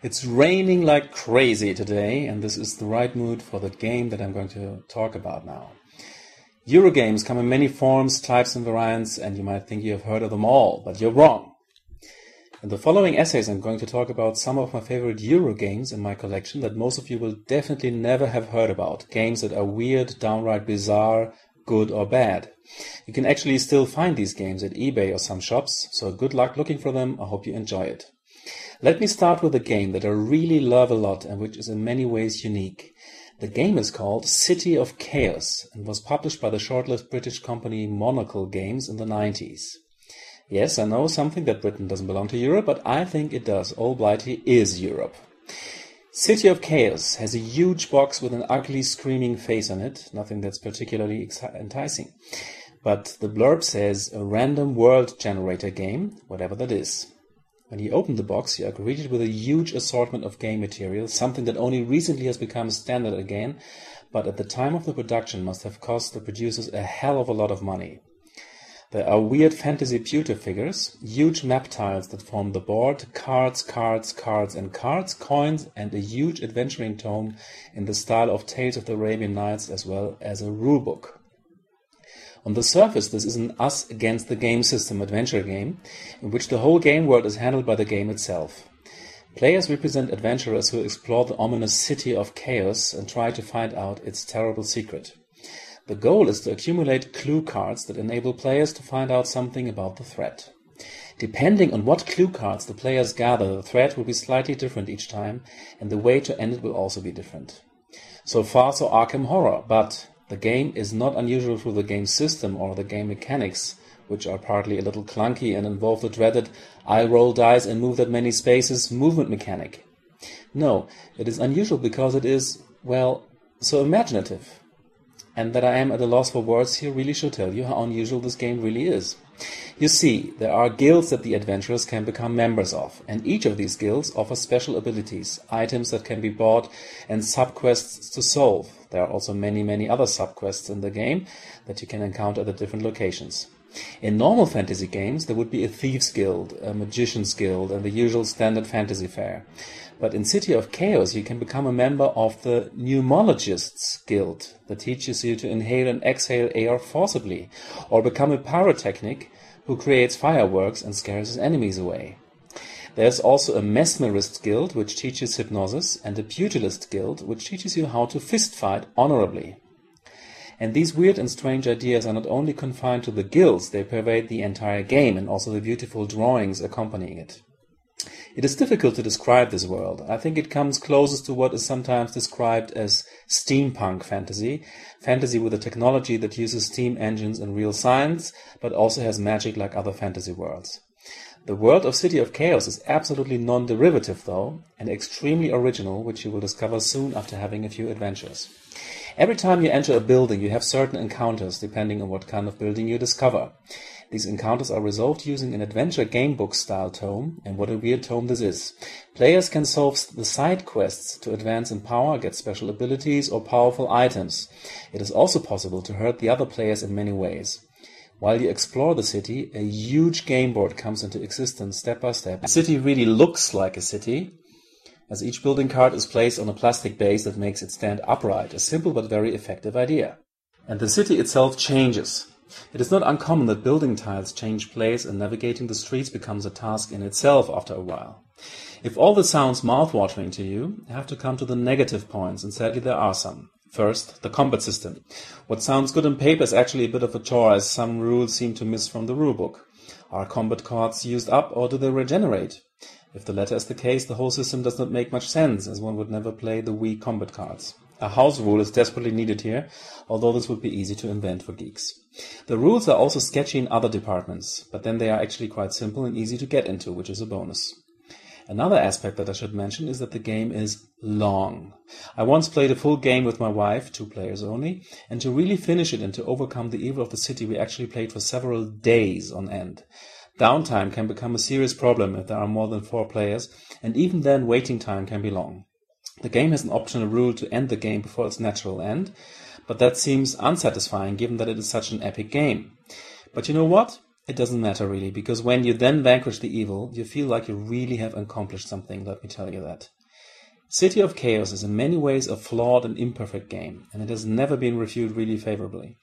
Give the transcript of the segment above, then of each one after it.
It's raining like crazy today, and this is the right mood for the game that I'm going to talk about now. Eurogames come in many forms, types, and variants, and you might think you have heard of them all, but you're wrong. In the following essays, I'm going to talk about some of my favorite Eurogames in my collection that most of you will definitely never have heard about. Games that are weird, downright bizarre, good or bad. You can actually still find these games at eBay or some shops, so good luck looking for them. I hope you enjoy it. Let me start with a game that I really love a lot and which is in many ways unique. The game is called City of Chaos and was published by the short-lived British company Monocle Games in the 90s. Yes, I know something that Britain doesn't belong to Europe, but I think it does. All Blighty is Europe. City of Chaos has a huge box with an ugly screaming face on it, nothing that's particularly enticing. But the blurb says a random world generator game, whatever that is. When you open the box, you are greeted with a huge assortment of game material, something that only recently has become a standard again, but at the time of the production must have cost the producers a hell of a lot of money. There are weird fantasy pewter figures, huge map tiles that form the board, cards, cards, cards and cards, coins, and a huge adventuring tome in the style of Tales of the Arabian Nights as well as a rulebook. On the surface, this is an us against the game system adventure game, in which the whole game world is handled by the game itself. Players represent adventurers who explore the ominous city of chaos and try to find out its terrible secret. The goal is to accumulate clue cards that enable players to find out something about the threat. Depending on what clue cards the players gather, the threat will be slightly different each time, and the way to end it will also be different. So far, so Arkham Horror, but the game is not unusual through the game system or the game mechanics, which are partly a little clunky and involve the dreaded I roll dice and move that many spaces movement mechanic. No, it is unusual because it is, well, so imaginative. And that I am at a loss for words here really should tell you how unusual this game really is. You see, there are guilds that the adventurers can become members of, and each of these guilds offers special abilities, items that can be bought, and subquests to solve. There are also many, many other subquests in the game that you can encounter at the different locations. In normal fantasy games, there would be a thieves guild, a magician's guild, and the usual standard fantasy fare. But in City of Chaos, you can become a member of the Pneumologists Guild that teaches you to inhale and exhale air forcibly, or become a pyrotechnic who creates fireworks and scares his enemies away. There's also a mesmerist guild which teaches hypnosis and a pugilist guild which teaches you how to fist fight honorably. And these weird and strange ideas are not only confined to the guilds, they pervade the entire game and also the beautiful drawings accompanying it. It is difficult to describe this world. I think it comes closest to what is sometimes described as steampunk fantasy, fantasy with a technology that uses steam engines and real science, but also has magic like other fantasy worlds. The world of City of Chaos is absolutely non-derivative though, and extremely original, which you will discover soon after having a few adventures. Every time you enter a building, you have certain encounters depending on what kind of building you discover. These encounters are resolved using an adventure gamebook style tome, and what a weird tome this is. Players can solve the side quests to advance in power, get special abilities, or powerful items. It is also possible to hurt the other players in many ways. While you explore the city, a huge game board comes into existence step by step. The city really looks like a city, as each building card is placed on a plastic base that makes it stand upright, a simple but very effective idea. And the city itself changes. It is not uncommon that building tiles change place and navigating the streets becomes a task in itself after a while. If all this sounds mouth-watering to you, have to come to the negative points, and sadly there are some. First, the combat system. What sounds good on paper is actually a bit of a chore, as some rules seem to miss from the rulebook. Are combat cards used up, or do they regenerate? If the latter is the case, the whole system does not make much sense, as one would never play the Wii combat cards. A house rule is desperately needed here, although this would be easy to invent for geeks. The rules are also sketchy in other departments, but then they are actually quite simple and easy to get into, which is a bonus. Another aspect that I should mention is that the game is long. I once played a full game with my wife, two players only, and to really finish it and to overcome the evil of the city, we actually played for several days on end. Downtime can become a serious problem if there are more than four players, and even then waiting time can be long. The game has an optional rule to end the game before its natural end, but that seems unsatisfying given that it is such an epic game. But you know what? It doesn't matter really, because when you then vanquish the evil, you feel like you really have accomplished something, let me tell you that. City of Chaos is in many ways a flawed and imperfect game, and it has never been reviewed really favorably.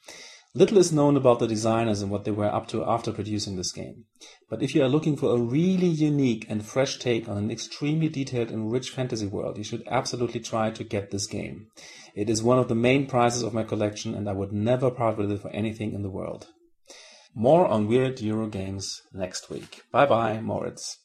Little is known about the designers and what they were up to after producing this game. But if you are looking for a really unique and fresh take on an extremely detailed and rich fantasy world, you should absolutely try to get this game. It is one of the main prizes of my collection and I would never part with it for anything in the world. More on weird Euro games next week. Bye bye, Moritz.